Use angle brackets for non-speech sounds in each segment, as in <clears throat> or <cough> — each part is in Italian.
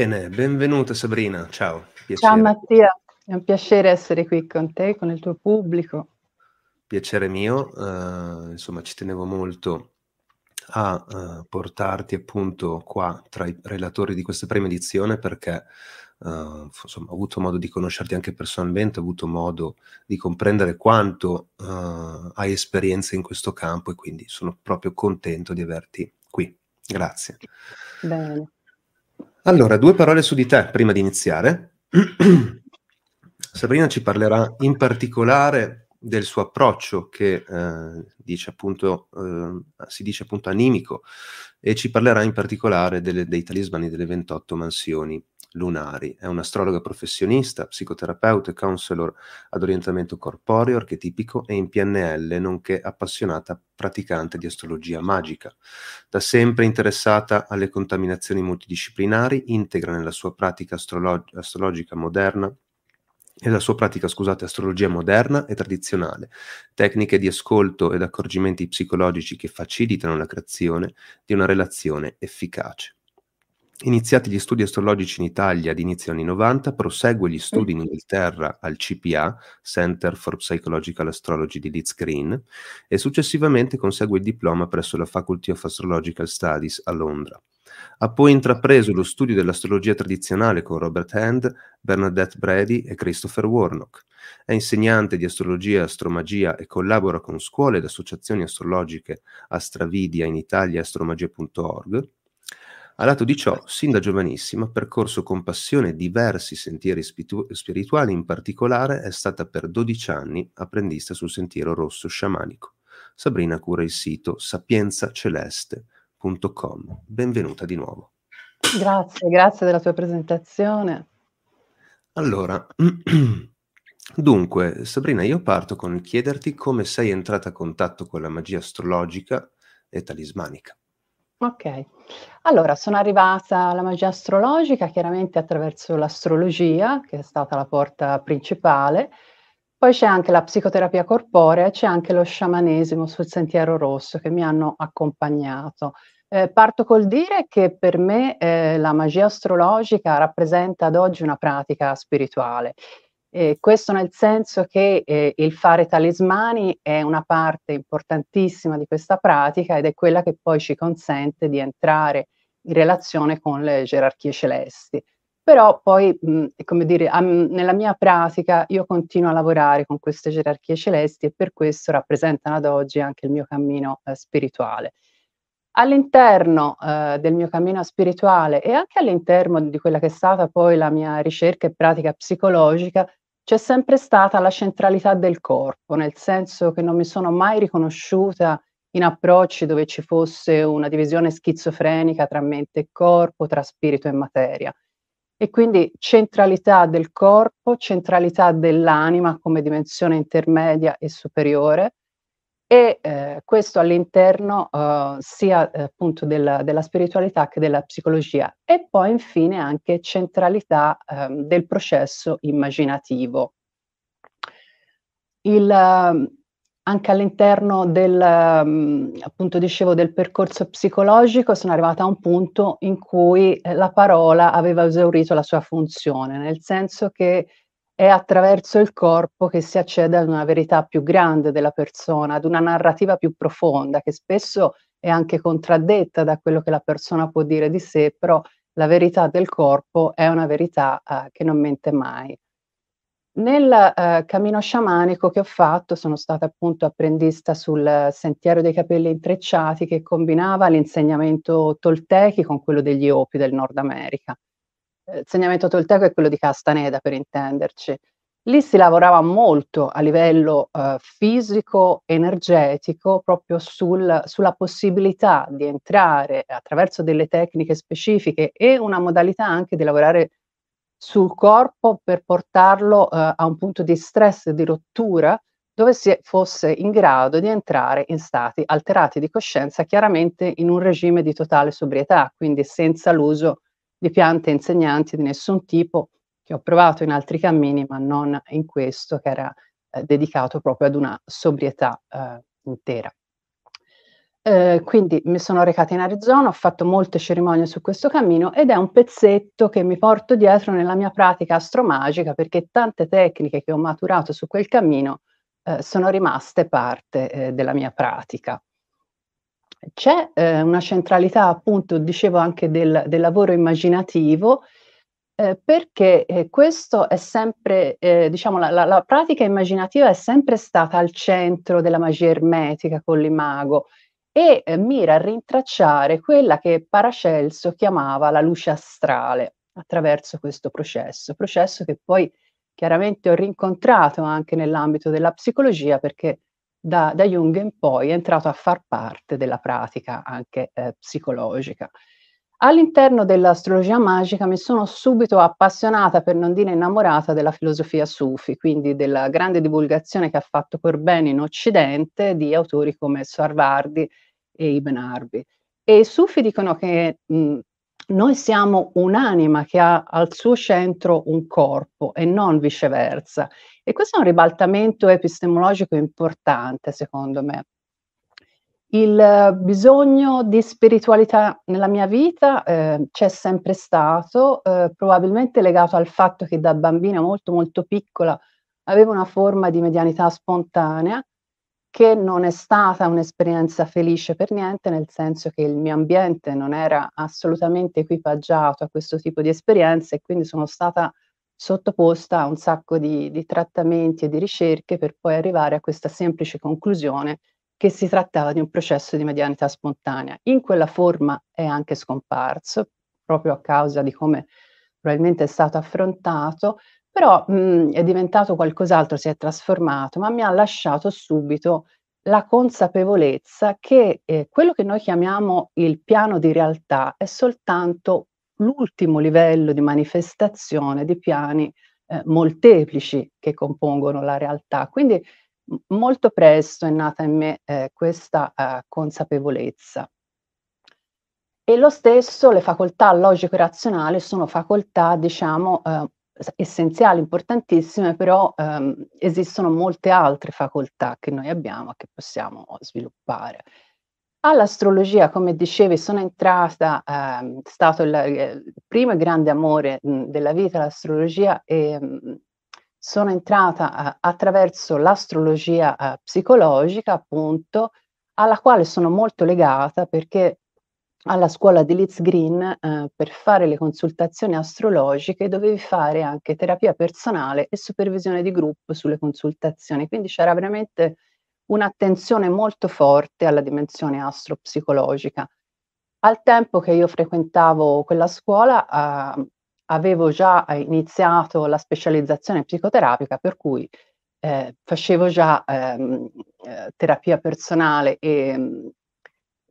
Bene, benvenuta Sabrina, ciao. Piacere. Ciao Mattia, è un piacere essere qui con te, con il tuo pubblico. Piacere mio, uh, insomma ci tenevo molto a uh, portarti appunto qua tra i relatori di questa prima edizione perché uh, insomma, ho avuto modo di conoscerti anche personalmente, ho avuto modo di comprendere quanto hai esperienza in questo campo e quindi sono proprio contento di averti qui. Grazie. Bene. Allora, due parole su di te prima di iniziare. <clears throat> Sabrina ci parlerà in particolare del suo approccio che eh, dice appunto, eh, si dice appunto animico e ci parlerà in particolare delle, dei talismani delle 28 mansioni lunari. È un'astrologa professionista, psicoterapeuta e counselor ad orientamento corporeo, archetipico e in PNL, nonché appassionata praticante di astrologia magica. Da sempre interessata alle contaminazioni multidisciplinari, integra nella sua pratica astrolog- astrologica moderna e la sua pratica, scusate, astrologia moderna e tradizionale, tecniche di ascolto ed accorgimenti psicologici che facilitano la creazione di una relazione efficace. Iniziati gli studi astrologici in Italia ad inizio anni 90, prosegue gli studi in Inghilterra al CPA, Center for Psychological Astrology di Leeds Green, e successivamente consegue il diploma presso la Faculty of Astrological Studies a Londra. Ha poi intrapreso lo studio dell'astrologia tradizionale con Robert Hand, Bernadette Brady e Christopher Warnock. È insegnante di astrologia e astromagia e collabora con scuole ed associazioni astrologiche Astravidia in Italia e astromagia.org a lato di ciò, sin da giovanissima, ha percorso con passione diversi sentieri spitu- spirituali, in particolare è stata per 12 anni apprendista sul sentiero rosso sciamanico. Sabrina cura il sito sapienzaceleste.com. Benvenuta di nuovo. Grazie, grazie della tua presentazione. Allora, <clears throat> dunque, Sabrina, io parto con chiederti come sei entrata a contatto con la magia astrologica e talismanica. Ok. Allora, sono arrivata alla magia astrologica chiaramente attraverso l'astrologia, che è stata la porta principale, poi c'è anche la psicoterapia corporea c'è anche lo sciamanesimo sul sentiero rosso che mi hanno accompagnato. Eh, parto col dire che per me eh, la magia astrologica rappresenta ad oggi una pratica spirituale eh, questo nel senso che eh, il fare talismani è una parte importantissima di questa pratica ed è quella che poi ci consente di entrare in relazione con le gerarchie celesti. Però poi, mh, come dire, am, nella mia pratica io continuo a lavorare con queste gerarchie celesti e per questo rappresentano ad oggi anche il mio cammino eh, spirituale. All'interno eh, del mio cammino spirituale e anche all'interno di quella che è stata poi la mia ricerca e pratica psicologica, c'è sempre stata la centralità del corpo, nel senso che non mi sono mai riconosciuta in approcci dove ci fosse una divisione schizofrenica tra mente e corpo, tra spirito e materia. E quindi centralità del corpo, centralità dell'anima come dimensione intermedia e superiore, e eh, questo all'interno uh, sia eh, appunto della, della, spiritualità che della psicologia e poi infine anche centralità eh, del processo immaginativo. Il, anche all'interno del, appunto dicevo, del percorso psicologico sono arrivata a un punto in cui eh, la parola aveva esaurito la sua funzione, nel senso che è attraverso il corpo che si accede ad una verità più grande della persona, ad una narrativa più profonda, che spesso è anche contraddetta da quello che la persona può dire di sé, però la verità del corpo è una verità uh, che non mente mai. Nel uh, cammino sciamanico che ho fatto sono stata appunto apprendista sul sentiero dei capelli intrecciati che combinava l'insegnamento toltechi con quello degli Opi del Nord America il segnamento tolteco è quello di Castaneda per intenderci. Lì si lavorava molto a livello eh, fisico, energetico, proprio sul, sulla possibilità di entrare attraverso delle tecniche specifiche e una modalità anche di lavorare sul corpo per portarlo eh, a un punto di stress, di rottura, dove si fosse in grado di entrare in stati alterati di coscienza, chiaramente in un regime di totale sobrietà, quindi senza l'uso di piante insegnanti di nessun tipo che ho provato in altri cammini, ma non in questo che era eh, dedicato proprio ad una sobrietà eh, intera. Ehm, quindi mi sono recata in Arizona, ho fatto molte cerimonie su questo cammino ed è un pezzetto che mi porto dietro nella mia pratica astromagica, perché tante tecniche che ho maturato su quel cammino, ehm, sono rimaste parte, ehm, della mia pratica. C'è, ehm, una centralità appunto, dicevo anche del del lavoro immaginativo, ehm, perché, ehm, questo è sempre ehm, diciamo la la la pratica immaginativa è sempre stata al centro della magia ermetica con l'imago e, ehm, mira a rintracciare quella che Paracelso chiamava la luce astrale attraverso questo processo, processo che poi chiaramente ho rincontrato anche nell'ambito della psicologia perché da da Jung in poi è entrato a far parte della pratica anche, ehm, psicologica. All'interno dell'astrologia magica mi sono subito appassionata, per non dire innamorata, della filosofia sufi, quindi della grande divulgazione che ha fatto Corbene in Occidente di autori come Suarvardi e Ibn Arabi. E i sufi dicono che, mhmm, noi siamo un'anima che ha al suo centro un corpo e non viceversa. E questo è un ribaltamento epistemologico importante secondo me. Il bisogno di spiritualità nella mia vita, ehm, c'è sempre stato, uhm, probabilmente legato al fatto che da bambina molto, molto piccola avevo una forma di medianità spontanea, che non è stata un'esperienza felice per niente, nel senso che il mio ambiente non era assolutamente equipaggiato a questo tipo di esperienze e quindi sono stata sottoposta a un sacco di di trattamenti e di ricerche per poi arrivare a questa semplice conclusione che si trattava di un processo di medianità spontanea. In quella forma è anche scomparso, proprio a causa di come probabilmente è stato affrontato, però, mhmm, è diventato qualcos'altro, si è trasformato, ma mi ha lasciato subito la consapevolezza che, ehm, quello che noi chiamiamo il piano di realtà è soltanto l'ultimo livello di manifestazione di piani, ehm, molteplici che compongono la realtà. Quindi molto presto è nata in me, ehm, questa, uhm, consapevolezza. E lo stesso le facoltà logico-razionali sono facoltà diciamo, s essenziali, importantissime, però, uhm, esistono molte altre facoltà che noi abbiamo e che possiamo sviluppare. All'astrologia, come dicevi, sono entrata, ehm, stato il ehm, il primo e grande amore, mhmm, della vita l'astrologia, ehm sono entrata a attraverso l'astrologia, uhm, psicologica appunto, alla quale sono molto legata perché alla scuola di Liz Green, uhm, per fare le consultazioni astrologiche dovevi fare anche terapia personale e supervisione di gruppo sulle consultazioni, quindi c'era veramente un'attenzione molto forte alla dimensione astropsicologica. Al tempo che io frequentavo quella scuola, uhm, avevo già iniziato la specializzazione psicoterapica, per cui, ehm, facevo già, ehm, ehm, terapia personale, ehm,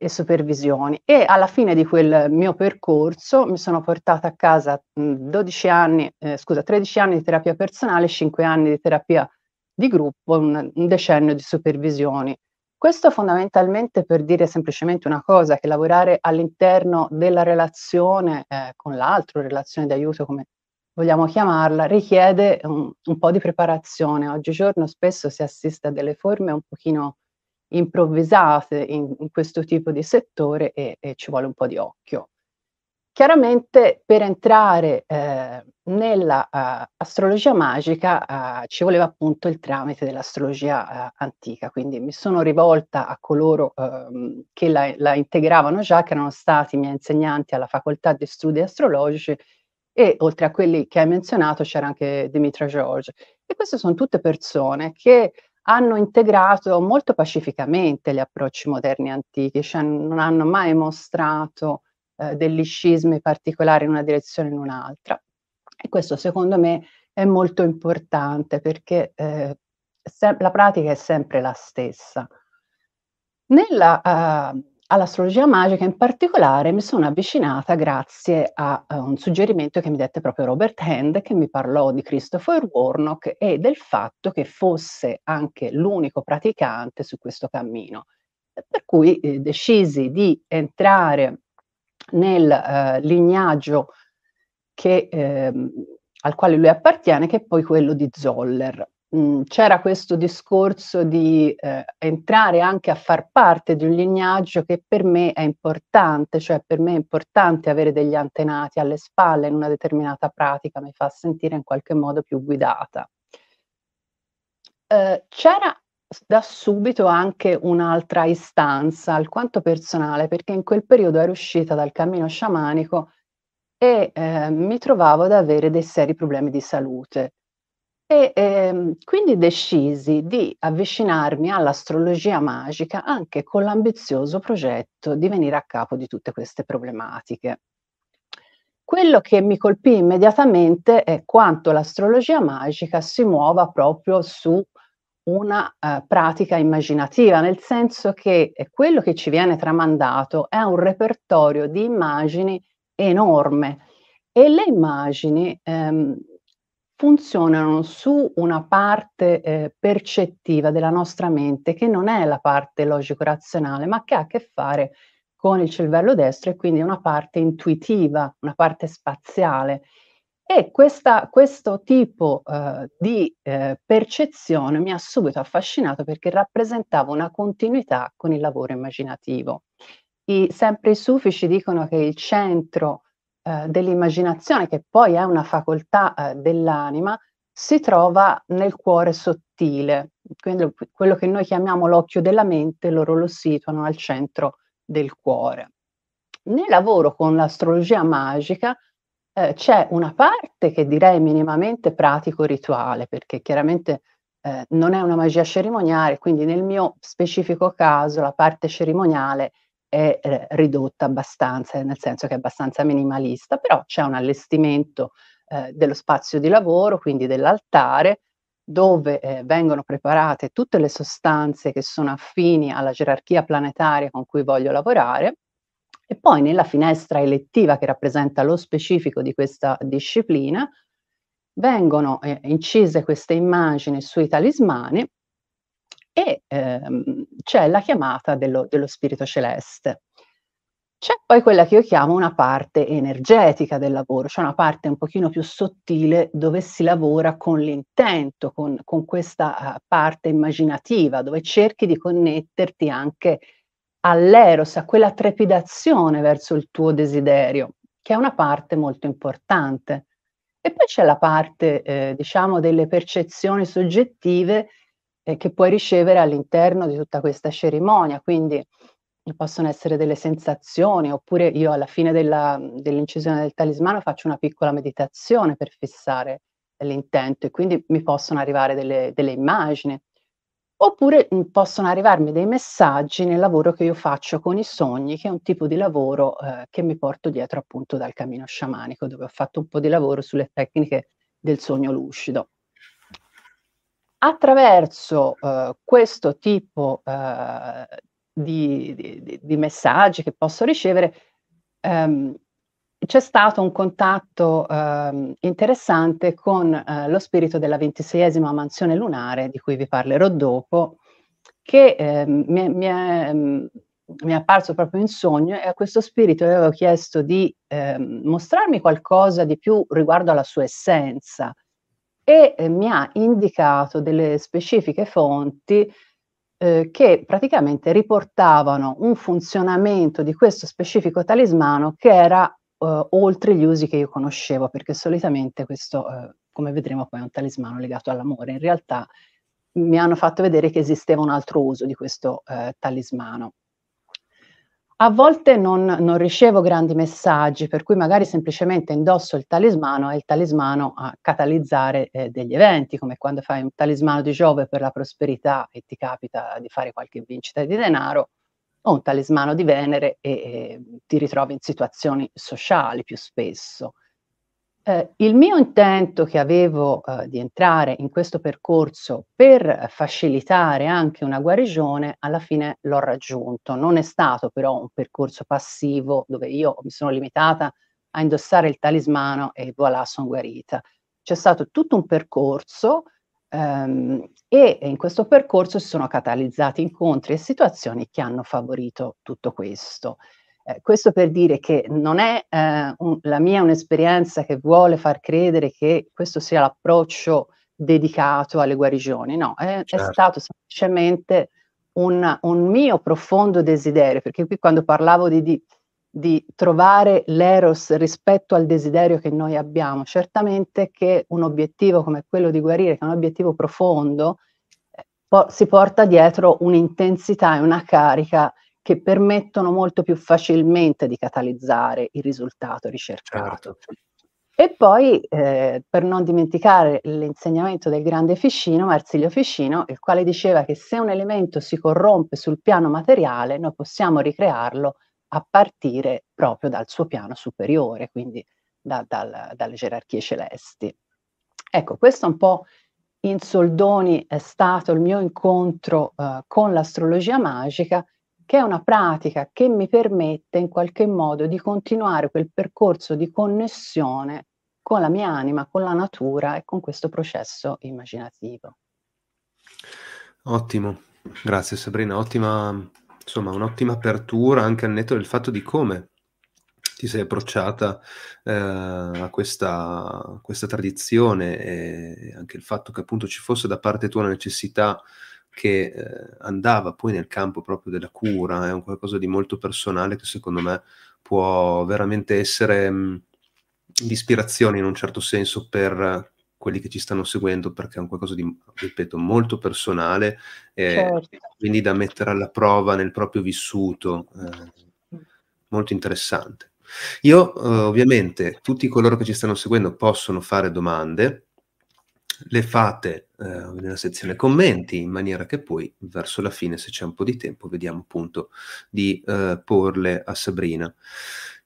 e supervisioni e alla fine di quel mio percorso mi sono portata a casa, mhmm, 12 anni ehm, scusa 13 anni di terapia personale, 5 anni di terapia di gruppo, un un decennio di supervisioni. Questo fondamentalmente per dire semplicemente una cosa, che lavorare all'interno della relazione, ehm, con l'altro, relazione di aiuto come vogliamo chiamarla, richiede un un po' di preparazione. Oggigiorno spesso si assiste a delle forme un pochino improvvisate in in questo tipo di settore e e ci vuole un po' di occhio. Chiaramente per entrare, ehm, nella, uhm, astrologia magica, uhm, ci voleva appunto il tramite dell'astrologia, uhm, antica, quindi mi sono rivolta a coloro, uhm, che la la integravano già, che erano stati miei insegnanti alla facoltà di studi astrologici e oltre a quelli che hai menzionato c'era anche Dimitra George. E queste son tutte persone che hanno integrato molto pacificamente gli approcci moderni e antichi, cioè non hanno mai mostrato, ehm, degli scismi particolari in una direzione o in un'altra. E questo secondo me è molto importante perché, ehm, se la pratica è sempre la stessa. Nella uhm, all'astrologia magica in particolare mi sono avvicinata grazie a, uhm, un suggerimento che mi dette proprio Robert Hand, che mi parlò di Christopher Warnock e del fatto che fosse anche l'unico praticante su questo cammino. Per cui, ehm, decisi di entrare nel, ehm, lignaggio che ehm, al quale lui appartiene, che è poi quello di Zoller. C'era questo discorso di eh, entrare anche a far parte di un lignaggio che per me è importante, cioè per me è importante avere degli antenati alle spalle in una determinata pratica, mi fa sentire in qualche modo più guidata. Eh, c'era da subito anche un'altra istanza, alquanto personale, perché in quel periodo ero uscita dal cammino sciamanico e eh, mi trovavo ad avere dei seri problemi di salute. E ehm, quindi decisi di avvicinarmi all'astrologia magica anche con l'ambizioso progetto di venire a capo di tutte queste problematiche. Quello che mi colpì immediatamente è quanto l'astrologia magica si muova proprio su una uh, pratica immaginativa, nel senso che quello che ci viene tramandato è un repertorio di immagini enorme e le immagini ehm, funzionano su una parte eh, percettiva della nostra mente che non è la parte logico-razionale, ma che ha a che fare con il cervello destro e quindi una parte intuitiva, una parte spaziale. E questa, questo tipo eh, di eh, percezione mi ha subito affascinato perché rappresentava una continuità con il lavoro immaginativo. I, sempre i sufici dicono che il centro eh, dell'immaginazione, che poi è una facoltà eh, dell'anima, si trova nel cuore sottile. Quindi quello che noi chiamiamo l'occhio della mente, loro lo situano al centro del cuore. Nel lavoro con l'astrologia magica, eh, c'è una parte che direi minimamente pratico-rituale, perché chiaramente eh, non è una magia cerimoniale, quindi nel mio specifico caso la parte cerimoniale è eh, ridotta abbastanza, nel senso che è abbastanza minimalista, però c'è un allestimento eh, dello spazio di lavoro, quindi dell'altare, dove eh, vengono preparate tutte le sostanze che sono affini alla gerarchia planetaria con cui voglio lavorare e poi nella finestra elettiva che rappresenta lo specifico di questa disciplina vengono eh, incise queste immagini sui talismani e ehm, c'è la chiamata dello, dello spirito celeste. C'è poi quella che io chiamo una parte energetica del lavoro, cioè una parte un pochino più sottile dove si lavora con l'intento, con, con questa uh, parte immaginativa, dove cerchi di connetterti anche all'eros, a quella trepidazione verso il tuo desiderio, che è una parte molto importante. E poi c'è la parte, eh, diciamo, delle percezioni soggettive eh, che puoi ricevere all'interno di tutta questa cerimonia, quindi possono essere delle sensazioni, oppure io alla fine della, dell'incisione del talismano faccio una piccola meditazione per fissare l'intento e quindi mi possono arrivare delle, delle immagini. Oppure possono arrivarmi dei messaggi nel lavoro che io faccio con i sogni, che è un tipo di lavoro eh, che mi porto dietro appunto dal cammino sciamanico, dove ho fatto un po' di lavoro sulle tecniche del sogno lucido. Attraverso eh, questo tipo eh, di, di, di, messaggi che posso ricevere, ehm, c'è stato un contatto eh, interessante con eh, lo spirito della ventiseiesima mansione lunare, di cui vi parlerò dopo, che eh, mi, mi, è, mm, mi, è, apparso proprio in sogno e a questo spirito avevo chiesto di ehm, mostrarmi qualcosa di più riguardo alla sua essenza e eh, mi ha indicato delle specifiche fonti eh, che praticamente riportavano un funzionamento di questo specifico talismano che era uh, oltre gli usi che io conoscevo, perché solitamente questo, uh, come vedremo poi, è un talismano legato all'amore. In realtà mi hanno fatto vedere che esisteva un altro uso di questo uh, talismano. A volte non, non, ricevo grandi messaggi, per cui magari semplicemente indosso il talismano e il talismano a catalizzare eh, degli eventi, come quando fai un talismano di Giove per la prosperità e ti capita di fare qualche vincita di denaro, o un talismano di Venere e, e ti ritrovi in situazioni sociali più spesso. Eh, il mio intento che avevo eh, di entrare in questo percorso per facilitare anche una guarigione, alla fine l'ho raggiunto. Non è stato però un percorso passivo dove io mi sono limitata a indossare il talismano e voilà, sono guarita. C'è stato tutto un percorso Um, e in questo percorso si sono catalizzati incontri e situazioni che hanno favorito tutto questo. Eh, questo per dire che non è eh, un, la mia un'esperienza che vuole far credere che questo sia l'approccio dedicato alle guarigioni, no, è, certo. è stato semplicemente un, un, mio profondo desiderio, perché qui quando parlavo di, di, di, trovare l'eros rispetto al desiderio che noi abbiamo, certamente che un obiettivo come quello di guarire, che è un obiettivo profondo, eh, si porta dietro un'intensità e una carica che permettono molto più facilmente di catalizzare il risultato ricercato. Certo. E poi, eh, per non dimenticare l'insegnamento del grande Ficino, Marsilio Ficino, il quale diceva che se un elemento si corrompe sul piano materiale, noi possiamo ricrearlo a partire proprio dal suo piano superiore, quindi da, dal, dalle gerarchie celesti. Ecco, questo un po' in soldoni è stato il mio incontro eh, con l'astrologia magica che è una pratica che mi permette in qualche modo di continuare quel percorso di connessione con la mia anima, con la natura e con questo processo immaginativo. Ottimo, grazie Sabrina, ottima, insomma un'ottima apertura anche al netto del fatto di come ti sei approcciata eh, a questa, questa, tradizione e anche il fatto che appunto ci fosse da parte tua una necessità che eh, andava poi nel campo proprio della cura, è un qualcosa di molto personale che secondo me può veramente essere mh, di ispirazione in un certo senso per quelli che ci stanno seguendo perché è un qualcosa di, ripeto, molto personale e certo. quindi da mettere alla prova nel proprio vissuto, eh, molto interessante. Io eh, ovviamente tutti coloro che ci stanno seguendo possono fare domande, le fate eh, nella sezione commenti in maniera che poi verso la fine se c'è un po' di tempo vediamo appunto di eh, porle a Sabrina.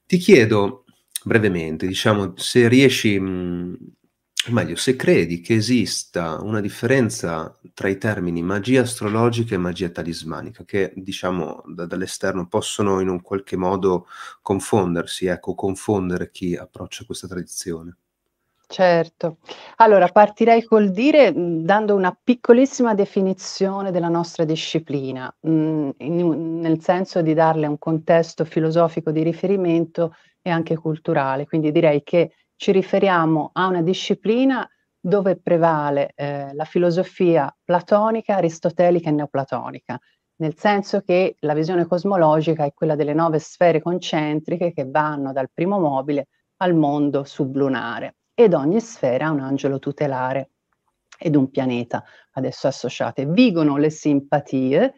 Ti chiedo brevemente, diciamo, se riesci, mh, meglio, se credi che esista una differenza tra i termini magia astrologica e magia talismanica, che diciamo da, dall'esterno possono in un qualche modo confondersi, ecco, confondere chi approccia questa tradizione. Certo. Allora, partirei col dire, mhmm, dando una piccolissima definizione della nostra disciplina, mhmm, in nel senso di darle un contesto filosofico di riferimento e anche culturale. Quindi direi che ci riferiamo a una disciplina dove prevale, ehm, la filosofia platonica, aristotelica e neoplatonica, nel senso che la visione cosmologica è quella delle 9 sfere concentriche che vanno dal primo mobile al mondo sublunare ed ogni sfera ha un angelo tutelare ed un pianeta adesso associate. Vigono le simpatie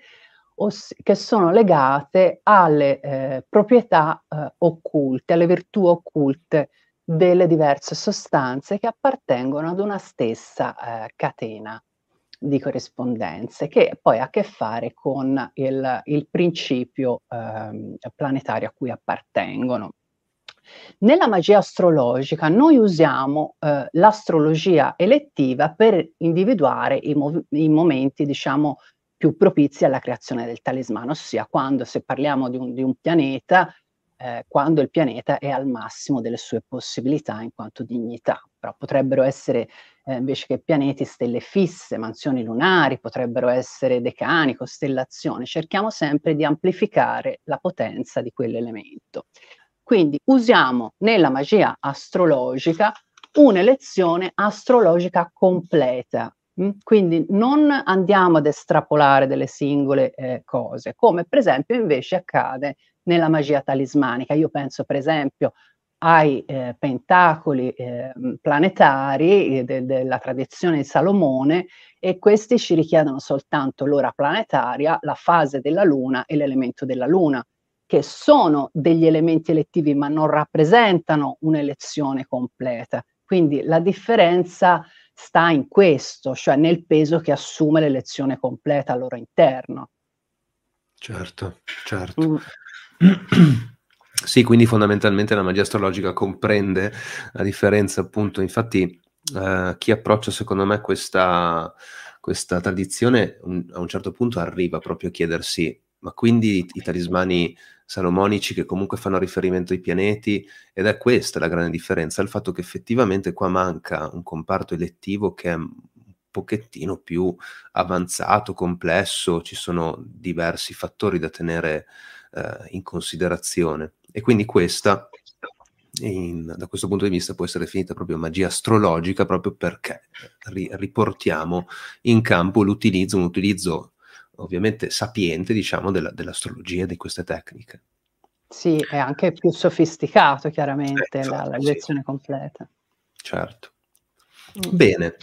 oss- che sono legate alle eh, proprietà eh, occulte, alle virtù occulte delle diverse sostanze che appartengono ad una stessa eh, catena di corrispondenze che poi ha a che fare con il, il principio ehm, planetario a cui appartengono. Nella magia astrologica noi usiamo eh, l'astrologia elettiva per individuare i, mov- i momenti, diciamo, più propizi alla creazione del talismano, ossia quando, se parliamo di un, di un pianeta, eh, quando il pianeta è al massimo delle sue possibilità in quanto dignità. Però potrebbero essere eh, invece che pianeti stelle fisse, mansioni lunari, potrebbero essere decani, costellazioni. Cerchiamo sempre di amplificare la potenza di quell'elemento. Quindi usiamo nella magia astrologica un'elezione astrologica completa. Mm? Quindi non andiamo ad estrapolare delle singole eh, cose, come per esempio invece accade nella magia talismanica. Io penso per esempio ai eh, pentacoli eh, planetari de- della tradizione di Salomone e questi ci richiedono soltanto l'ora planetaria, la fase della luna e l'elemento della luna che sono degli elementi elettivi ma non rappresentano un'elezione completa. Quindi la differenza sta in questo, cioè nel peso che assume l'elezione completa al loro interno. Certo, certo. Mm. <clears throat> Sì, quindi fondamentalmente la magia astrologica comprende la differenza, appunto, infatti eh, chi approccia secondo me questa, questa tradizione un, a un certo punto arriva proprio a chiedersi, ma quindi i, i talismani salomonici che comunque fanno riferimento ai pianeti ed è questa la grande differenza, il fatto che effettivamente qua manca un comparto elettivo che è un pochettino più avanzato, complesso, ci sono diversi fattori da tenere eh, in considerazione. E quindi questa in, da questo punto di vista può essere definita proprio magia astrologica proprio perché ri, riportiamo in campo l'utilizzo, un utilizzo ovviamente sapiente, diciamo, della, dell'astrologia di queste tecniche. Sì, è anche più sofisticato chiaramente Ecco, la, la sì. lezione completa. Certo. Mm. Bene.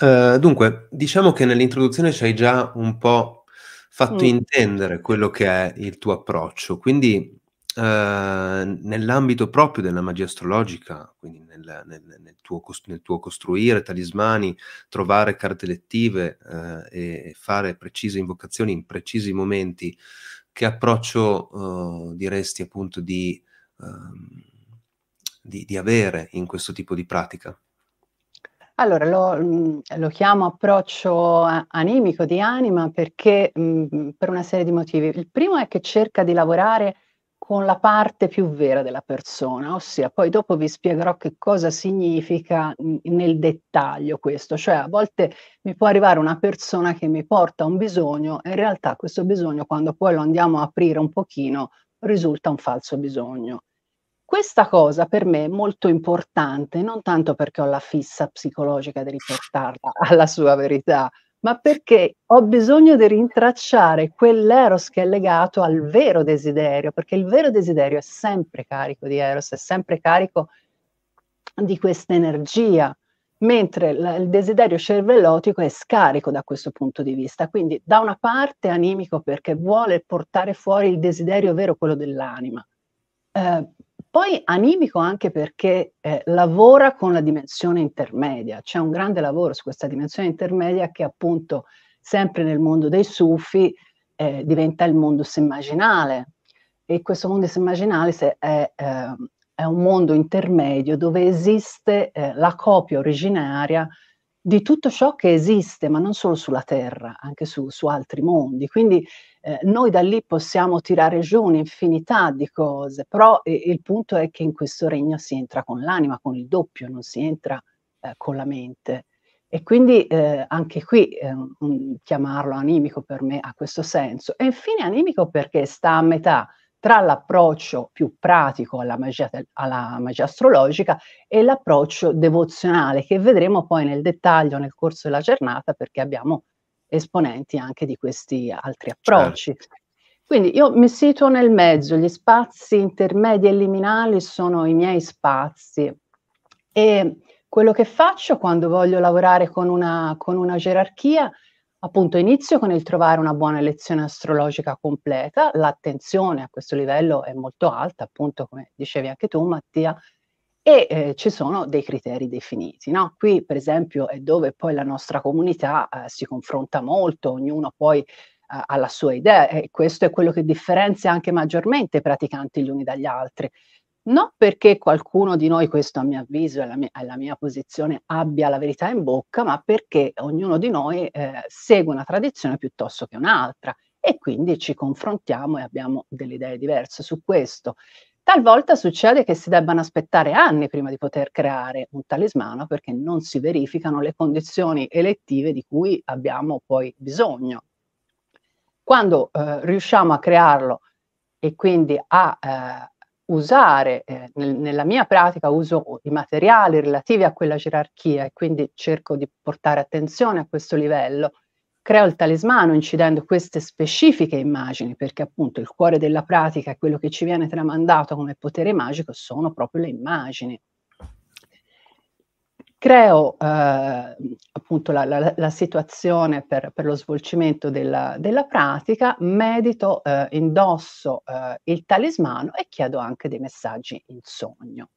Uh, dunque, diciamo che nell'introduzione ci hai già un po' fatto Mm. intendere quello che è il tuo approccio, quindi nell'ambito proprio della magia astrologica, quindi nel, nel, nel, tuo, nel, tuo, costruire talismani, trovare carte lettive uh, e fare precise invocazioni in precisi momenti, che approccio diresti appunto di, ehm, di, di avere in questo tipo di pratica? Allora, lo, mhmm, lo chiamo approccio animico, di anima, perché mh, per una serie di motivi. Il primo è che cerca di lavorare con la parte più vera della persona, ossia poi dopo vi spiegherò che cosa significa nel dettaglio questo, cioè a volte mi può arrivare una persona che mi porta un bisogno e in realtà questo bisogno quando poi lo andiamo a aprire un pochino risulta un falso bisogno. Questa cosa per me è molto importante, non tanto perché ho la fissa psicologica di riportarla <laughs> alla sua verità, ma perché ho bisogno di rintracciare quell'eros che è legato al vero desiderio, perché il vero desiderio è sempre carico di eros, è sempre carico di questa energia, mentre il desiderio cervellotico è scarico da questo punto di vista. Quindi da una parte animico perché vuole portare fuori il desiderio vero, quello dell'anima. Eh, poi animico anche perché eh, lavora con la dimensione intermedia, c'è un grande lavoro su questa dimensione intermedia che appunto sempre nel mondo dei sufi eh, diventa il mondo immaginale e questo mondo immaginale è, eh, è, un mondo intermedio dove esiste eh, la copia originaria di tutto ciò che esiste, ma non solo sulla Terra, anche su, su altri mondi. Quindi eh, noi da lì possiamo tirare giù un'infinità di cose, però eh, il punto è che in questo regno si entra con l'anima, con il doppio, non si entra eh, con la mente. E quindi eh, anche qui un, chiamarlo animico per me ha questo senso. E infine animico perché sta a metà tra l'approccio più pratico alla magia, alla magia, astrologica e l'approccio devozionale che vedremo poi nel dettaglio nel corso della giornata perché abbiamo esponenti anche di questi altri approcci. Certo. Quindi io mi situo nel mezzo, gli spazi intermedi e liminali sono i miei spazi e quello che faccio quando voglio lavorare con una, con una gerarchia Appunto, inizio con il trovare una buona lezione astrologica completa, l'attenzione a questo livello è molto alta, appunto come dicevi anche tu Mattia, e eh, ci sono dei criteri definiti. No? Qui per esempio è dove poi la nostra comunità eh, si confronta molto, ognuno poi eh, ha la sua idea e questo è quello che differenzia anche maggiormente i praticanti gli uni dagli altri. Non perché qualcuno di noi, questo a mio avviso è la mia, è la mia posizione, abbia la verità in bocca, ma perché ognuno di noi eh, segue una tradizione piuttosto che un'altra e quindi ci confrontiamo e abbiamo delle idee diverse su questo. Talvolta succede che si debbano aspettare anni prima di poter creare un talismano perché non si verificano le condizioni elettive di cui abbiamo poi bisogno. Quando eh, riusciamo a crearlo e quindi a eh, usare, eh, nel, nella mia pratica uso i materiali relativi a quella gerarchia e quindi cerco di portare attenzione a questo livello, creo il talismano incidendo queste specifiche immagini, perché appunto il cuore della pratica e quello che ci viene tramandato come potere magico sono proprio le immagini creo eh, appunto la, la, la situazione per, per, lo svolgimento della, della pratica, medito, eh, indosso eh, il talismano e chiedo anche dei messaggi in sogno.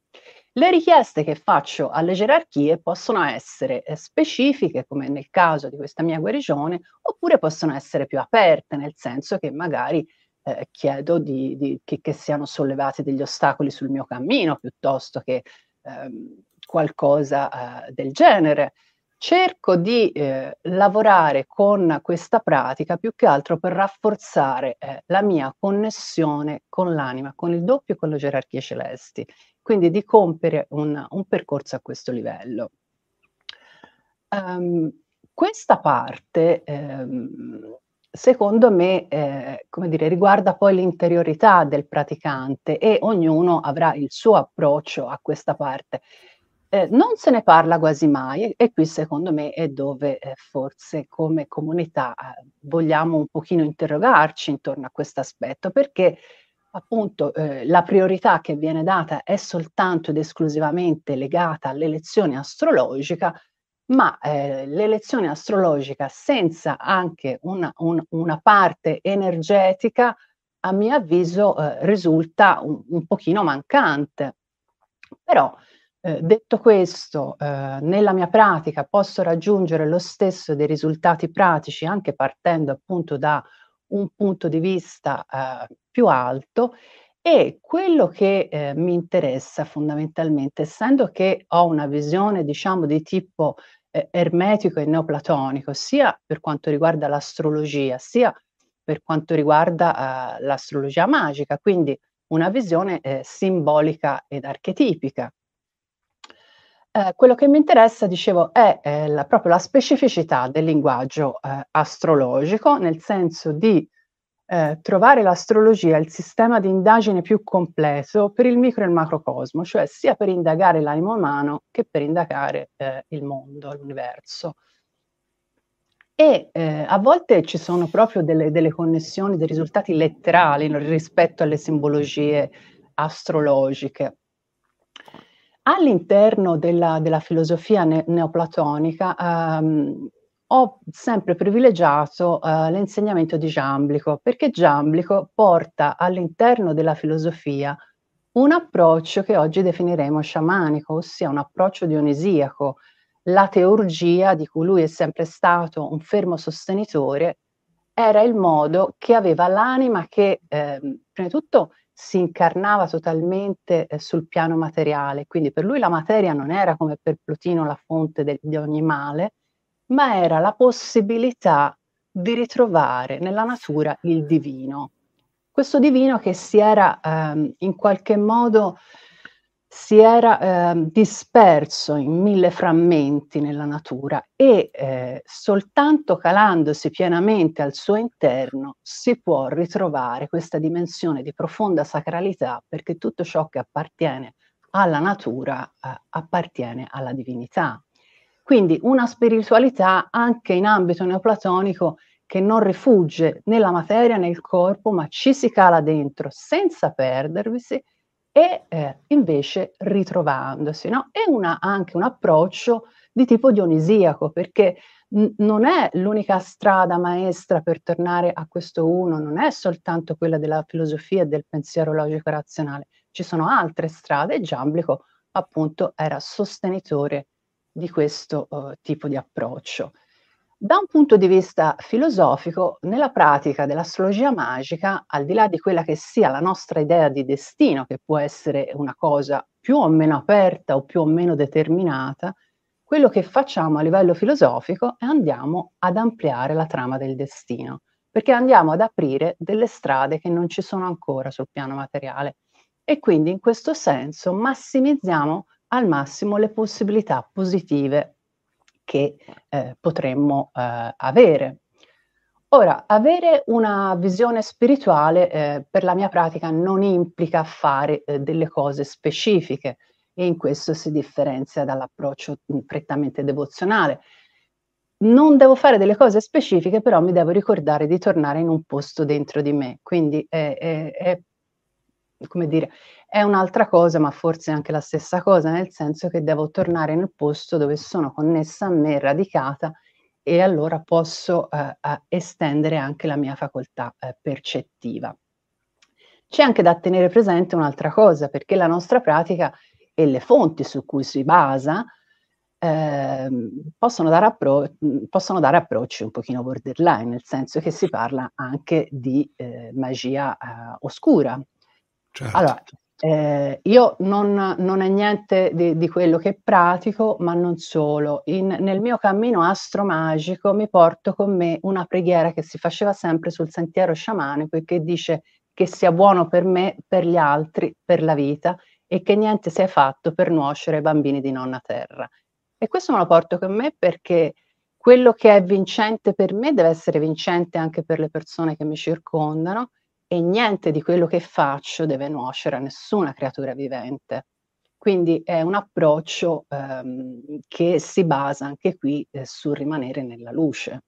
Le richieste che faccio alle gerarchie possono essere eh, specifiche, come nel caso di questa mia guarigione, oppure possono essere più aperte, nel senso che magari eh, chiedo di, di, che, che, siano sollevati degli ostacoli sul mio cammino, piuttosto che ehm, qualcosa eh, del genere. Cerco di eh, lavorare con questa pratica più che altro per rafforzare eh, la mia connessione con l'anima, con il doppio e con le gerarchie celesti, quindi di compiere un, un percorso a questo livello. Um, questa parte um, secondo me, eh, come dire, riguarda poi l'interiorità del praticante e ognuno avrà il suo approccio a questa parte. Eh, non se ne parla quasi mai e qui secondo me è dove eh, forse come comunità eh, vogliamo un pochino interrogarci intorno a questo aspetto perché appunto eh, la priorità che viene data è soltanto ed esclusivamente legata all'elezione astrologica ma eh, l'elezione astrologica senza anche una, un, una parte energetica, a mio avviso, risulta un, un, pochino mancante. Però, eh, detto questo, eh, nella mia pratica posso raggiungere lo stesso dei risultati pratici anche partendo appunto da un punto di vista eh, più alto e quello che eh, mi interessa fondamentalmente, essendo che ho una visione, diciamo, di tipo eh, ermetico e neoplatonico, sia per quanto riguarda l'astrologia, sia per quanto riguarda eh, l'astrologia magica, quindi una visione eh, simbolica ed archetipica. Eh, quello che mi interessa, dicevo, è eh, la, proprio la specificità del linguaggio eh, astrologico, nel senso di eh, trovare l'astrologia il sistema di indagine più completo per il micro e il macrocosmo, cioè sia per indagare l'animo umano che per indagare eh, il mondo, l'universo. E a volte ci sono proprio delle, delle, connessioni, dei risultati letterali rispetto alle simbologie astrologiche. All'interno della, della filosofia ne- neoplatonica ehm, ho sempre privilegiato uh, l'insegnamento di Giamblico, perché Giamblico porta all'interno della filosofia un approccio che oggi definiremo sciamanico, ossia un approccio dionisiaco. La teurgia, di cui lui è sempre stato un fermo sostenitore, era il modo che aveva l'anima che, eh, prima di tutto, si incarnava totalmente eh, sul piano materiale, quindi per lui la materia non era come per Plotino la fonte de- di ogni male, ma era la possibilità di ritrovare nella natura il divino. Questo divino che si era ehm, in qualche modo si era eh, disperso in mille frammenti nella natura e eh, soltanto calandosi pienamente al suo interno si può ritrovare questa dimensione di profonda sacralità perché tutto ciò che appartiene alla natura eh, appartiene alla divinità. Quindi una spiritualità anche in ambito neoplatonico che non rifugge nella materia, nel corpo, ma ci si cala dentro senza perdervisi e eh, invece ritrovandosi. No? È una, anche un approccio di tipo dionisiaco, perché n- non è l'unica strada maestra per tornare a questo uno, non è soltanto quella della filosofia e del pensiero logico-razionale, ci sono altre strade e Giamblico appunto era sostenitore di questo uh, tipo di approccio. Da un punto di vista filosofico, nella pratica dell'astrologia magica, al di là di quella che sia la nostra idea di destino, che può essere una cosa più o meno aperta o più o meno determinata, quello che facciamo a livello filosofico è andiamo ad ampliare la trama del destino, perché andiamo ad aprire delle strade che non ci sono ancora sul piano materiale. E quindi in questo senso massimizziamo al massimo le possibilità positive che eh, potremmo eh, avere. Ora, avere una visione spirituale eh, per la mia pratica non implica fare eh, delle cose specifiche e in questo si differenzia dall'approccio mm, prettamente devozionale. Non devo fare delle cose specifiche, però mi devo ricordare di tornare in un posto dentro di me. Quindi è, è, è come dire, è un'altra cosa, ma forse anche la stessa cosa, nel senso che devo tornare nel posto dove sono connessa a me, radicata, e allora posso eh, estendere anche la mia facoltà eh, percettiva. C'è anche da tenere presente un'altra cosa, perché la nostra pratica e le fonti su cui si basa eh, possono, dare appro- possono, dare approcci un pochino borderline, nel senso che si parla anche di eh, magia eh, oscura, Certo. Allora, eh, io non, non, è niente di, di, quello che pratico, ma non solo. In, nel mio cammino astromagico mi porto con me una preghiera che si faceva sempre sul sentiero sciamanico e che dice che sia buono per me, per gli altri, per la vita e che niente sia fatto per nuocere ai bambini di nonna terra. E questo me lo porto con me perché quello che è vincente per me deve essere vincente anche per le persone che mi circondano e niente di quello che faccio deve nuocere a nessuna creatura vivente. Quindi è un approccio ehm, che si basa anche qui eh, sul rimanere nella luce.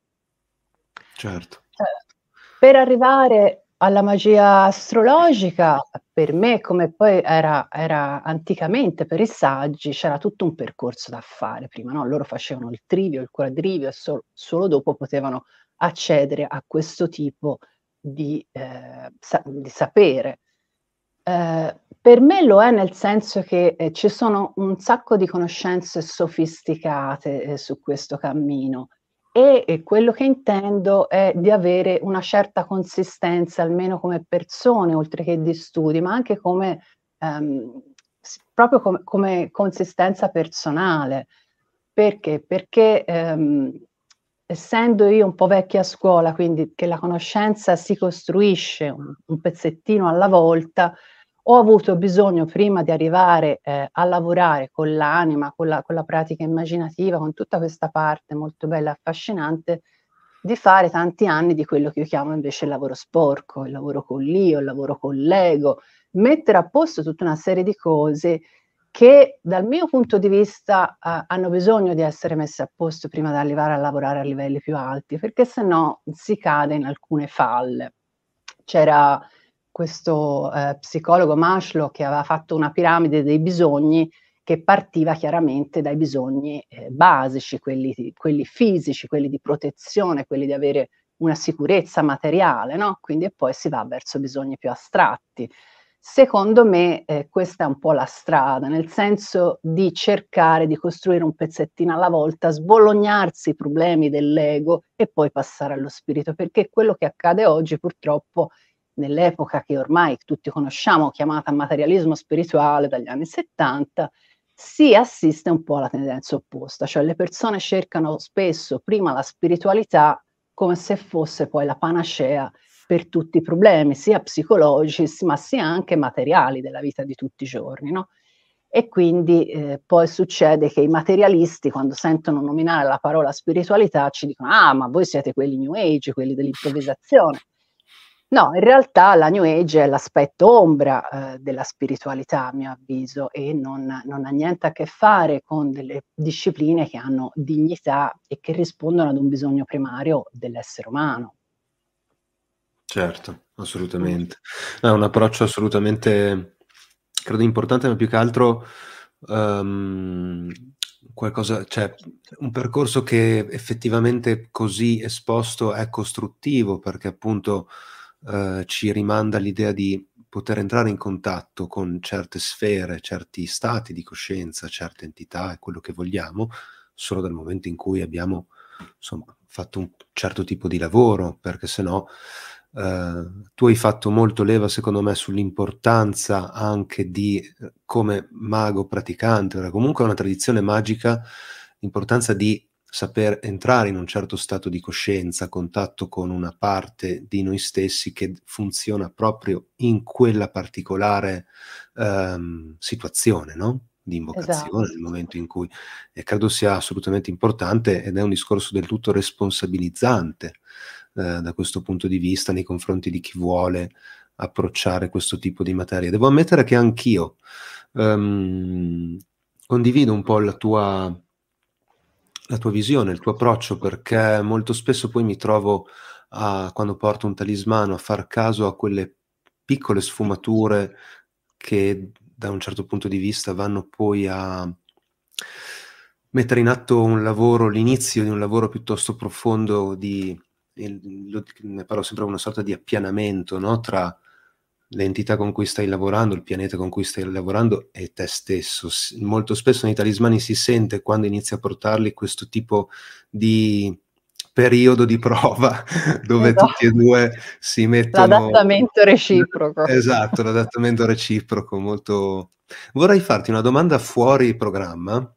Certo. Eh, per arrivare alla magia astrologica, per me, come poi era, era anticamente per i saggi, c'era tutto un percorso da fare prima, no? Loro facevano il trivio, il quadrivio e solo, solo dopo potevano accedere a questo tipo di, eh, sa- di sapere. Eh, per me lo è nel senso che eh, ci sono un sacco di conoscenze sofisticate eh, su questo cammino e, e, quello che intendo è di avere una certa consistenza, almeno come persone, oltre che di studi, ma anche come ehm, proprio come, come, consistenza personale. Perché? Perché ehm, essendo io un po' vecchia a scuola, quindi che la conoscenza si costruisce un, un pezzettino alla volta, ho avuto bisogno prima di arrivare eh, a lavorare con l'anima, con la, con la, pratica immaginativa, con tutta questa parte molto bella e affascinante, di fare tanti anni di quello che io chiamo invece il lavoro sporco, il lavoro con l'io, il lavoro con l'ego, mettere a posto tutta una serie di cose che dal mio punto di vista eh, hanno bisogno di essere messe a posto prima di arrivare a lavorare a livelli più alti, perché se no si cade in alcune falle. C'era questo eh, psicologo Maslow che aveva fatto una piramide dei bisogni che partiva chiaramente dai bisogni eh, basici, quelli, quelli, fisici, quelli di protezione, quelli di avere una sicurezza materiale, no? Quindi poi si va verso bisogni più astratti. Secondo me eh, questa è un po' la strada, nel senso di cercare di costruire un pezzettino alla volta, sbolognarsi i problemi dell'ego e poi passare allo spirito, perché quello che accade oggi purtroppo nell'epoca che ormai tutti conosciamo, chiamata materialismo spirituale dagli anni 70, si assiste un po' alla tendenza opposta, cioè le persone cercano spesso prima la spiritualità come se fosse poi la panacea per tutti i problemi, sia psicologici, ma sia anche materiali della vita di tutti i giorni, no? E quindi eh, poi succede che i materialisti, quando sentono nominare la parola spiritualità, ci dicono: Ah, ma voi siete quelli New Age, quelli dell'improvvisazione. No, in realtà la New Age è l'aspetto ombra eh, della spiritualità, a mio avviso, e non, non, ha niente a che fare con delle discipline che hanno dignità e che rispondono ad un bisogno primario dell'essere umano. Certo, assolutamente. È un approccio assolutamente, credo importante, ma più che altro um, qualcosa, cioè un percorso che effettivamente così esposto è costruttivo, perché appunto eh, ci rimanda all'idea di poter entrare in contatto con certe sfere, certi stati di coscienza, certe entità e quello che vogliamo, solo dal momento in cui abbiamo insomma, fatto un certo tipo di lavoro, perché se no eh, tu hai fatto molto leva, secondo me, sull'importanza anche di, come mago praticante, comunque una tradizione magica, l'importanza di saper entrare in un certo stato di coscienza, contatto con una parte di noi stessi che funziona proprio in quella particolare um, situazione, no? di invocazione, esatto. nel momento in cui e credo sia assolutamente importante ed è un discorso del tutto responsabilizzante eh, da questo punto di vista nei confronti di chi vuole approcciare questo tipo di materia. Devo ammettere che anch'io um, condivido un po' la tua la tua visione, il tuo approccio, perché molto spesso poi mi trovo a, quando porto un talismano a far caso a quelle piccole sfumature che da un certo punto di vista vanno poi a mettere in atto un lavoro, l'inizio di un lavoro piuttosto profondo di, ne parlo sempre una sorta di appianamento no? tra l'entità con cui stai lavorando, il pianeta con cui stai lavorando e te stesso. Molto spesso nei talismani si sente quando inizi a portarli questo tipo di periodo di prova <laughs> dove esatto. tutti e due si mettono l'adattamento reciproco. Esatto, l'adattamento reciproco molto Vorrei farti una domanda fuori programma.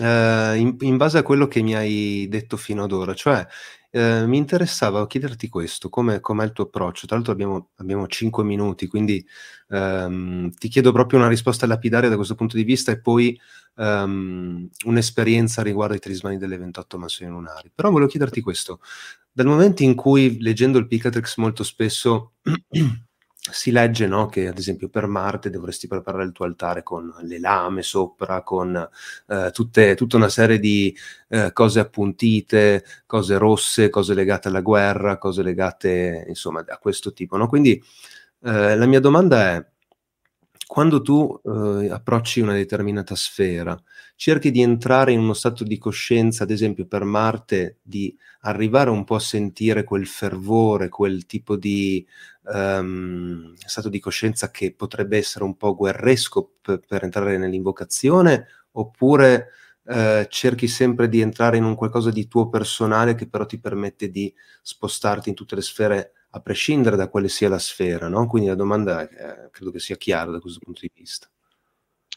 Eh, in, in base a quello che mi hai detto fino ad ora, cioè eh, mi interessava chiederti questo, come com'è il tuo approccio? Tra l'altro abbiamo abbiamo 5 minuti, quindi, ehm, ti chiedo proprio una risposta lapidaria da questo punto di vista e poi, ehm, un'esperienza riguardo ai talismani delle 28 mansioni lunari. Però volevo chiederti questo: dal momento in cui leggendo il Picatrix molto spesso <clears throat> si legge, no, che ad esempio per Marte dovresti preparare il tuo altare con le lame sopra, con eh, tutte, tutta una serie di eh, cose appuntite, cose rosse, cose legate alla guerra, cose legate insomma a questo tipo. No? Quindi eh, la mia domanda è, quando tu eh, approcci una determinata sfera, cerchi di entrare in uno stato di coscienza, ad esempio per Marte, di arrivare un po' a sentire quel fervore, quel tipo di um, stato di coscienza che potrebbe essere un po' guerresco p- per entrare nell'invocazione, oppure eh, cerchi sempre di entrare in un qualcosa di tuo personale che però ti permette di spostarti in tutte le sfere a prescindere da quale sia la sfera, no? Quindi la domanda eh, credo che sia chiara da questo punto di vista.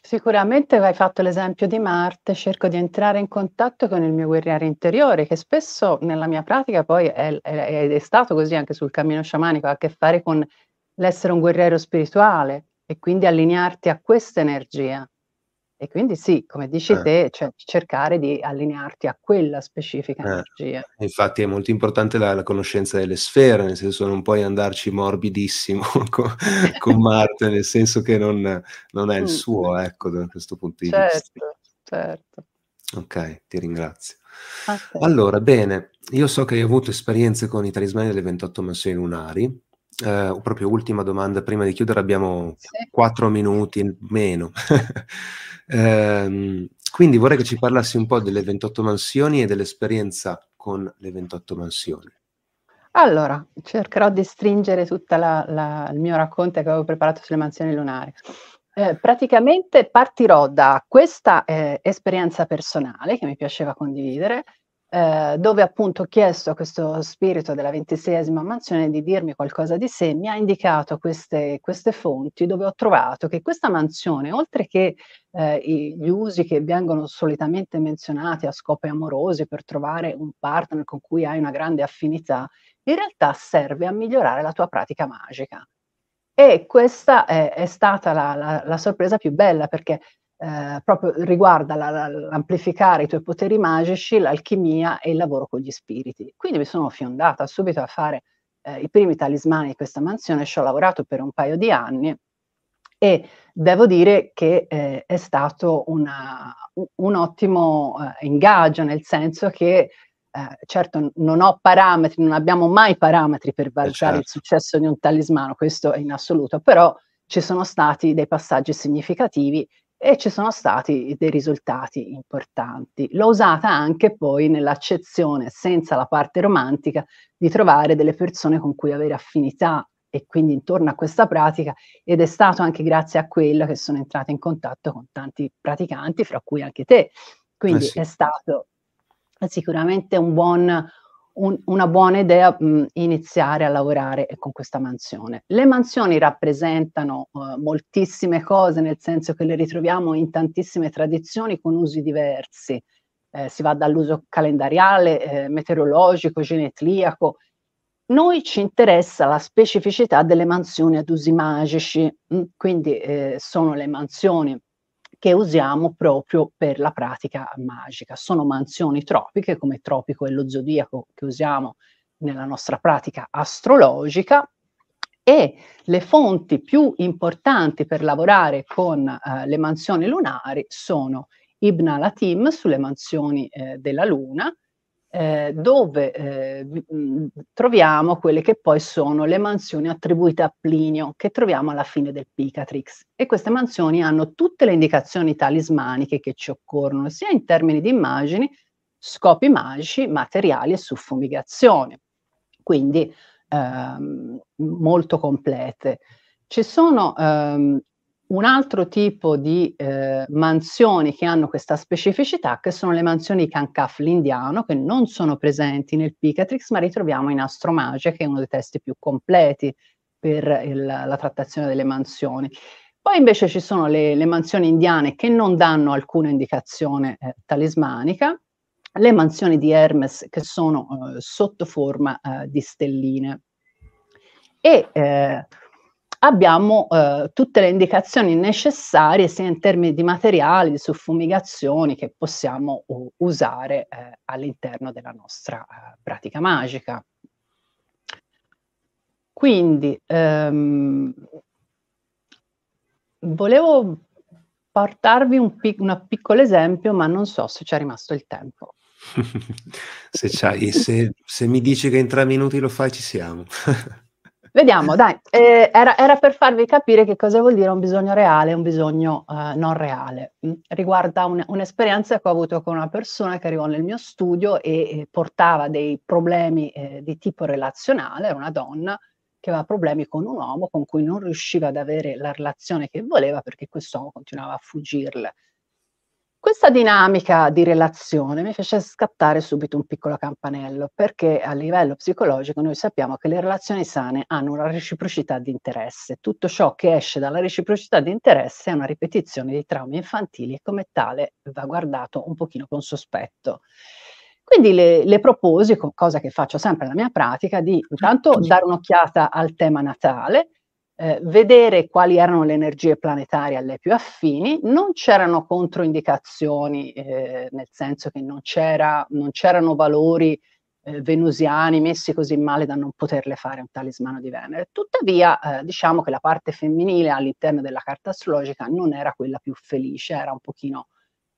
Sicuramente hai fatto l'esempio di Marte, cerco di entrare in contatto con il mio guerriero interiore, che spesso nella mia pratica poi è, è, è stato così anche sul cammino sciamanico, ha a che fare con l'essere un guerriero spirituale e quindi allinearti a questa energia. E quindi sì, come dici eh. te, cioè cercare di allinearti a quella specifica eh. energia. Infatti è molto importante la, la, conoscenza delle sfere, nel senso non puoi andarci morbidissimo <laughs> con, con <laughs> Marte, nel senso che non, non è il mm. suo, ecco, da questo punto di certo, vista. Certo, Ok, ti ringrazio. Okay. Allora, bene, io so che hai avuto esperienze con i talismani delle 28 mansioni lunari, eh, proprio ultima domanda, prima di chiudere abbiamo sì. quattro minuti meno. <laughs> eh, quindi vorrei che ci parlassi un po' delle 28 mansioni e dell'esperienza con le 28 mansioni. Allora, cercherò di stringere tutto il mio racconto che avevo preparato sulle mansioni lunari. Eh, praticamente partirò da questa eh, esperienza personale che mi piaceva condividere, eh, dove appunto ho chiesto a questo spirito della ventiseiesima mansione di dirmi qualcosa di sé, mi ha indicato queste, queste fonti dove ho trovato che questa mansione, oltre che eh, gli usi che vengono solitamente menzionati a scopi amorosi per trovare un partner con cui hai una grande affinità, in realtà serve a migliorare la tua pratica magica. E questa è, è stata la, la, la sorpresa più bella perché eh, proprio riguarda la, la, l'amplificare i tuoi poteri magici, l'alchimia e il lavoro con gli spiriti. Quindi mi sono fiondata subito a fare eh, i primi talismani di questa mansione, ci ho lavorato per un paio di anni e devo dire che eh, è stato una, un ottimo eh, ingaggio, nel senso che eh, certo non ho parametri, non abbiamo mai parametri per valutare certo. il successo di un talismano, questo è in assoluto, però ci sono stati dei passaggi significativi e ci sono stati dei risultati importanti. L'ho usata anche poi nell'accezione, senza la parte romantica, di trovare delle persone con cui avere affinità e quindi intorno a questa pratica ed è stato anche grazie a quella che sono entrata in contatto con tanti praticanti, fra cui anche te. Quindi eh sì. è stato sicuramente un buon, un, una buona idea mh, iniziare a lavorare con questa mansione. Le mansioni rappresentano uh, moltissime cose, nel senso che le ritroviamo in tantissime tradizioni con usi diversi. Eh, si va dall'uso calendariale, eh, meteorologico, genetriaco. Noi ci interessa la specificità delle mansioni ad usi magici, mh, quindi eh, sono le mansioni che usiamo proprio per la pratica magica. Sono mansioni tropiche, come tropico e lo zodiaco che usiamo nella nostra pratica astrologica, e le fonti più importanti per lavorare con eh, le mansioni lunari sono Ibn al-Atim sulle mansioni eh, della Luna, eh, dove eh, troviamo quelle che poi sono le mansioni attribuite a Plinio, che troviamo alla fine del Picatrix. E queste mansioni hanno tutte le indicazioni talismaniche che ci occorrono, sia in termini di immagini, scopi magici, materiali e suffumigazione. Quindi ehm, molto complete. Ci sono ehm, un altro tipo di eh, mansioni che hanno questa specificità, che sono le mansioni Kankaf l'indiano, che non sono presenti nel Picatrix, ma ritroviamo in Astromagia, che è uno dei testi più completi per il, la trattazione delle mansioni. Poi invece ci sono le, le, mansioni indiane che non danno alcuna indicazione eh, talismanica, le mansioni di Hermes che sono eh, sotto forma eh, di stelline. E eh, abbiamo eh, tutte le indicazioni necessarie sia in termini di materiali, di suffumigazioni che possiamo uh, usare eh, all'interno della nostra uh, pratica magica. Quindi ehm, volevo portarvi un, pic- un piccolo esempio, ma non so se ci è rimasto il tempo. <laughs> se, se, se, mi dici che in tre minuti lo fai, ci siamo. <laughs> Vediamo, dai, eh, era, era, per farvi capire che cosa vuol dire un bisogno reale e un bisogno eh, non reale. Mm, riguarda un, un'esperienza che ho avuto con una persona che arrivò nel mio studio e, e portava dei problemi eh, di tipo relazionale, era una donna che aveva problemi con un uomo con cui non riusciva ad avere la relazione che voleva perché quest'uomo continuava a fuggirle. Questa dinamica di relazione mi fece scattare subito un piccolo campanello, perché a livello psicologico noi sappiamo che le relazioni sane hanno una reciprocità di interesse. Tutto ciò che esce dalla reciprocità di interesse è una ripetizione di traumi infantili e come tale va guardato un pochino con sospetto. Quindi le, le proposi, cosa che faccio sempre nella mia pratica, di intanto dare un'occhiata al tema natale, eh, vedere quali erano le energie planetarie alle più affini, non c'erano controindicazioni, eh, nel senso che non, c'era, non c'erano valori eh, venusiani messi così male da non poterle fare un talismano di Venere. Tuttavia, eh, diciamo che la parte femminile all'interno della carta astrologica non era quella più felice, era un pochino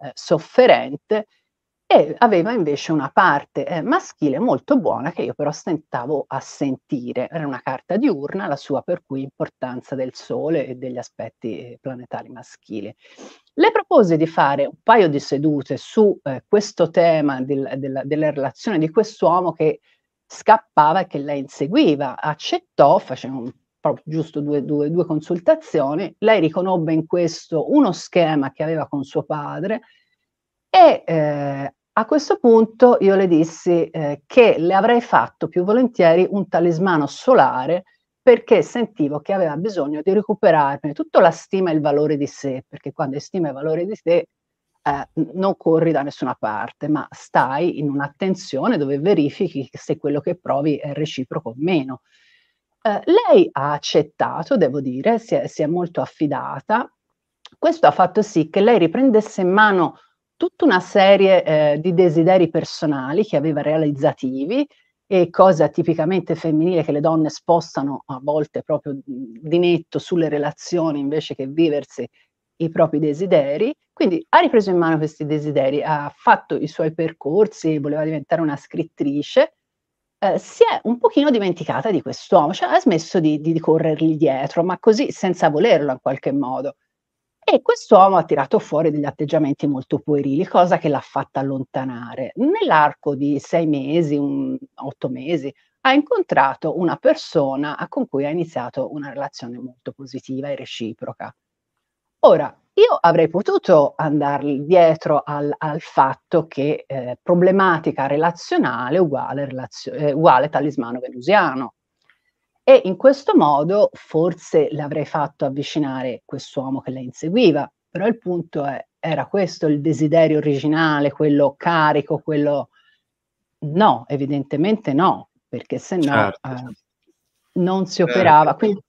eh, sofferente e aveva invece una parte eh, maschile molto buona che io però stentavo a sentire. Era una carta diurna, la sua per cui importanza del Sole e degli aspetti eh, planetari maschili. Le propose di fare un paio di sedute su eh, questo tema del, del, delle relazioni di quest'uomo che scappava e che lei inseguiva. Accettò, faceva un proprio giusto due, due, due consultazioni, lei riconobbe in questo uno schema che aveva con suo padre e eh, a questo punto io le dissi eh, che le avrei fatto più volentieri un talismano solare perché sentivo che aveva bisogno di recuperarne tutta la stima e il valore di sé, perché quando hai stima e valore di sé eh, non corri da nessuna parte, ma stai in un'attenzione dove verifichi se quello che provi è reciproco o meno. Eh, lei ha accettato, devo dire, si è, si è molto affidata. Questo ha fatto sì che lei riprendesse in mano tutta una serie eh, di desideri personali che aveva realizzativi e cosa tipicamente femminile che le donne spostano a volte proprio di netto sulle relazioni invece che viversi i propri desideri. Quindi ha ripreso in mano questi desideri, ha fatto i suoi percorsi, voleva diventare una scrittrice, eh, si è un pochino dimenticata di quest'uomo, cioè ha smesso di, di, di corrergli dietro, ma così senza volerlo in qualche modo. E quest'uomo ha tirato fuori degli atteggiamenti molto puerili, cosa che l'ha fatta allontanare. Nell'arco di sei mesi, un, otto mesi, ha incontrato una persona con cui ha iniziato una relazione molto positiva e reciproca. Ora, io avrei potuto andare dietro al, al fatto che eh, problematica relazionale uguale, relazio- eh, uguale talismano venusiano, e in questo modo forse l'avrei fatto avvicinare quest'uomo che la inseguiva, però il punto è, era questo il desiderio originale, quello carico, quello... No, evidentemente no, perché se no certo. eh, non si certo. operava. Quindi,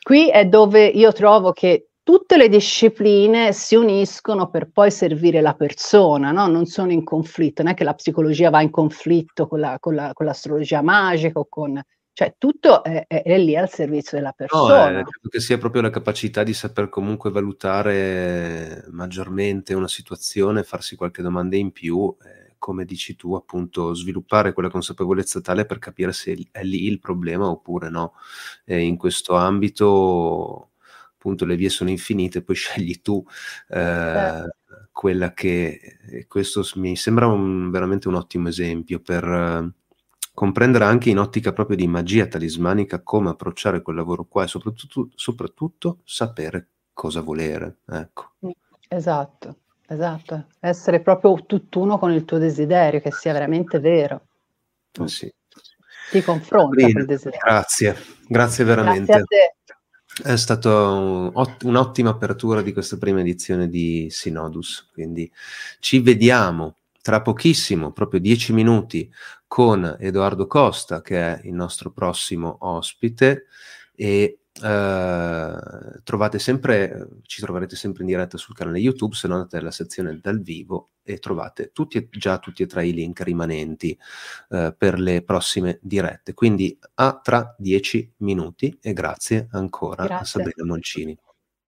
qui è dove io trovo che tutte le discipline si uniscono per poi servire la persona, no? non sono in conflitto, non è che la psicologia va in conflitto con, la, con, la, con l'astrologia magica o con cioè tutto è, è, è, lì al servizio della persona. No, credo che sia proprio la capacità di saper comunque valutare maggiormente una situazione, farsi qualche domanda in più, eh, come dici tu, appunto, sviluppare quella consapevolezza tale per capire se è lì il problema oppure no. E in questo ambito, appunto, le vie sono infinite, poi <laughs> scegli tu eh, quella che... Questo mi sembra un, veramente un ottimo esempio per comprendere anche in ottica proprio di magia talismanica come approcciare quel lavoro qua e soprattutto, soprattutto sapere cosa volere. Ecco. Esatto, esatto. Essere proprio tutt'uno con il tuo desiderio, che sia veramente vero. Eh sì. Ti confronta con il desiderio. Grazie, grazie veramente. Grazie È stata un'ottima apertura di questa prima edizione di Sinodus, quindi ci vediamo tra pochissimo, proprio dieci minuti, con Edoardo Costa, che è il nostro prossimo ospite, e eh, trovate sempre, ci troverete sempre in diretta sul canale YouTube, se no andate nella sezione dal vivo e trovate tutti, già tutti e tre i link rimanenti eh, per le prossime dirette. Quindi a tra dieci minuti e grazie ancora grazie. a Sabrina Moncini.